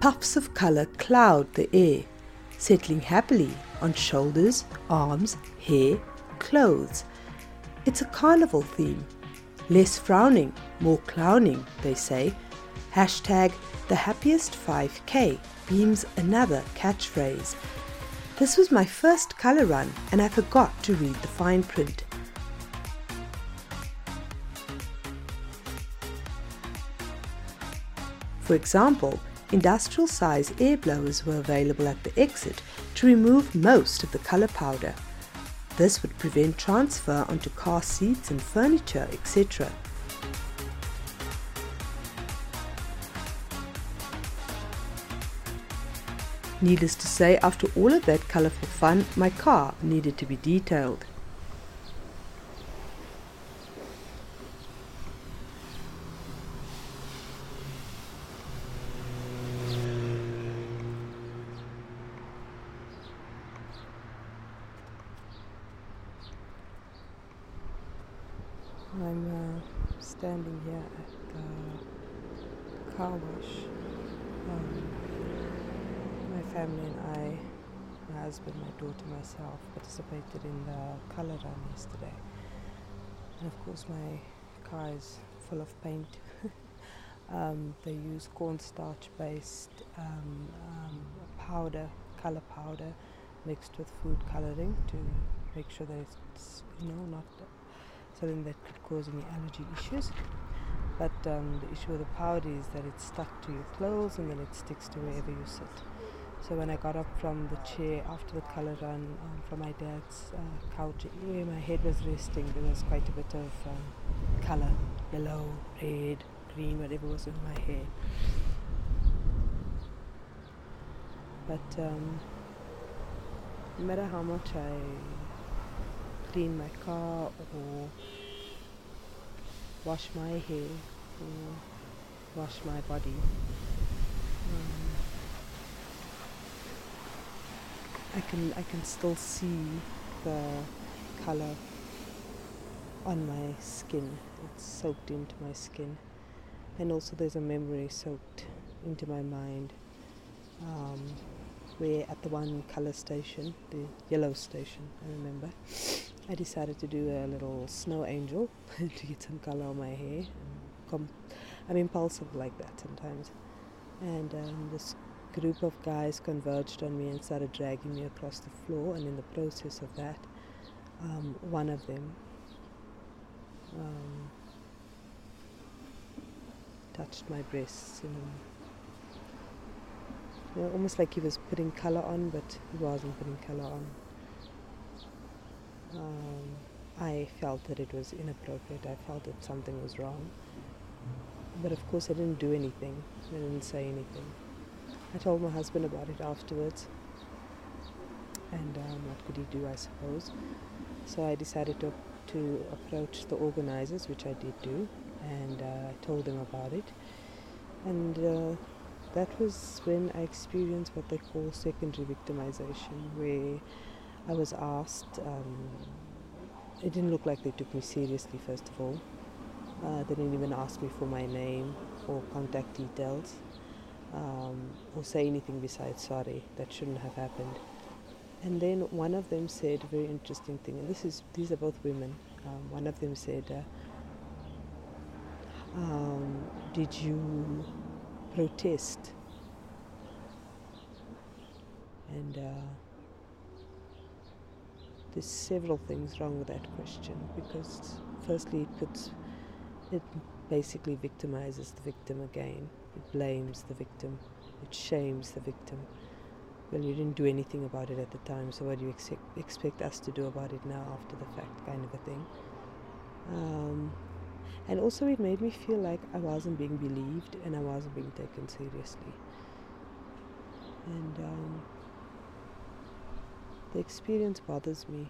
Puffs of colour cloud the air, settling happily on shoulders, arms, hair, clothes. It's a carnival theme. Less frowning, more clowning, they say. Hashtag the happiest 5K beams another catchphrase. This was my first colour run and I forgot to read the fine print. For example, industrial size air blowers were available at the exit to remove most of the colour powder. This would prevent transfer onto car seats and furniture, etc. Needless to say, after all of that colourful fun, my car needed to be detailed. I'm uh, standing here at the car wash. Um, my family and I, my husband, my daughter, myself, participated in the colour run yesterday. And of course, my car is full of paint. um, they use cornstarch based um, um, powder, colour powder, mixed with food colouring to make sure that it's, you know, not something that could cause any allergy issues. But um, the issue with the powder is that it's stuck to your clothes and then it sticks to wherever you sit. So when I got up from the chair after the colour run um, from my dad's uh, couch, where my head was resting, there was quite a bit of um, colour, yellow, red, green, whatever was in my hair. But um, no matter how much I clean my car or wash my hair or wash my body. Um, I can I can still see the color on my skin. It's soaked into my skin, and also there's a memory soaked into my mind. Um, where at the one color station, the yellow station, I remember, I decided to do a little snow angel to get some color on my hair. Com- I'm impulsive like that sometimes. And um, this group of guys converged on me and started dragging me across the floor. And in the process of that, um, one of them um, touched my breasts, you know, you know, almost like he was putting color on, but he wasn't putting color on um, I felt that it was inappropriate. I felt that something was wrong. But of course, I didn't do anything. I didn't say anything. I told my husband about it afterwards. And um, what could he do, I suppose? So I decided to, to approach the organizers, which I did do, and uh, I told them about it. And uh, that was when I experienced what they call secondary victimization, where I was asked, um, it didn't look like they took me seriously, first of all. Uh, they didn't even ask me for my name or contact details um, or say anything besides sorry, that shouldn't have happened. And then one of them said a very interesting thing, and this is these are both women. Um, one of them said, uh, um, "Did you protest?" And uh, there's several things wrong with that question because firstly it puts it basically victimizes the victim again. It blames the victim. It shames the victim. Well you didn't do anything about it at the time so what do you ex- expect us to do about it now after the fact kind of a thing? Um, and also it made me feel like i wasn't being believed and i wasn't being taken seriously. And um, the experience bothers me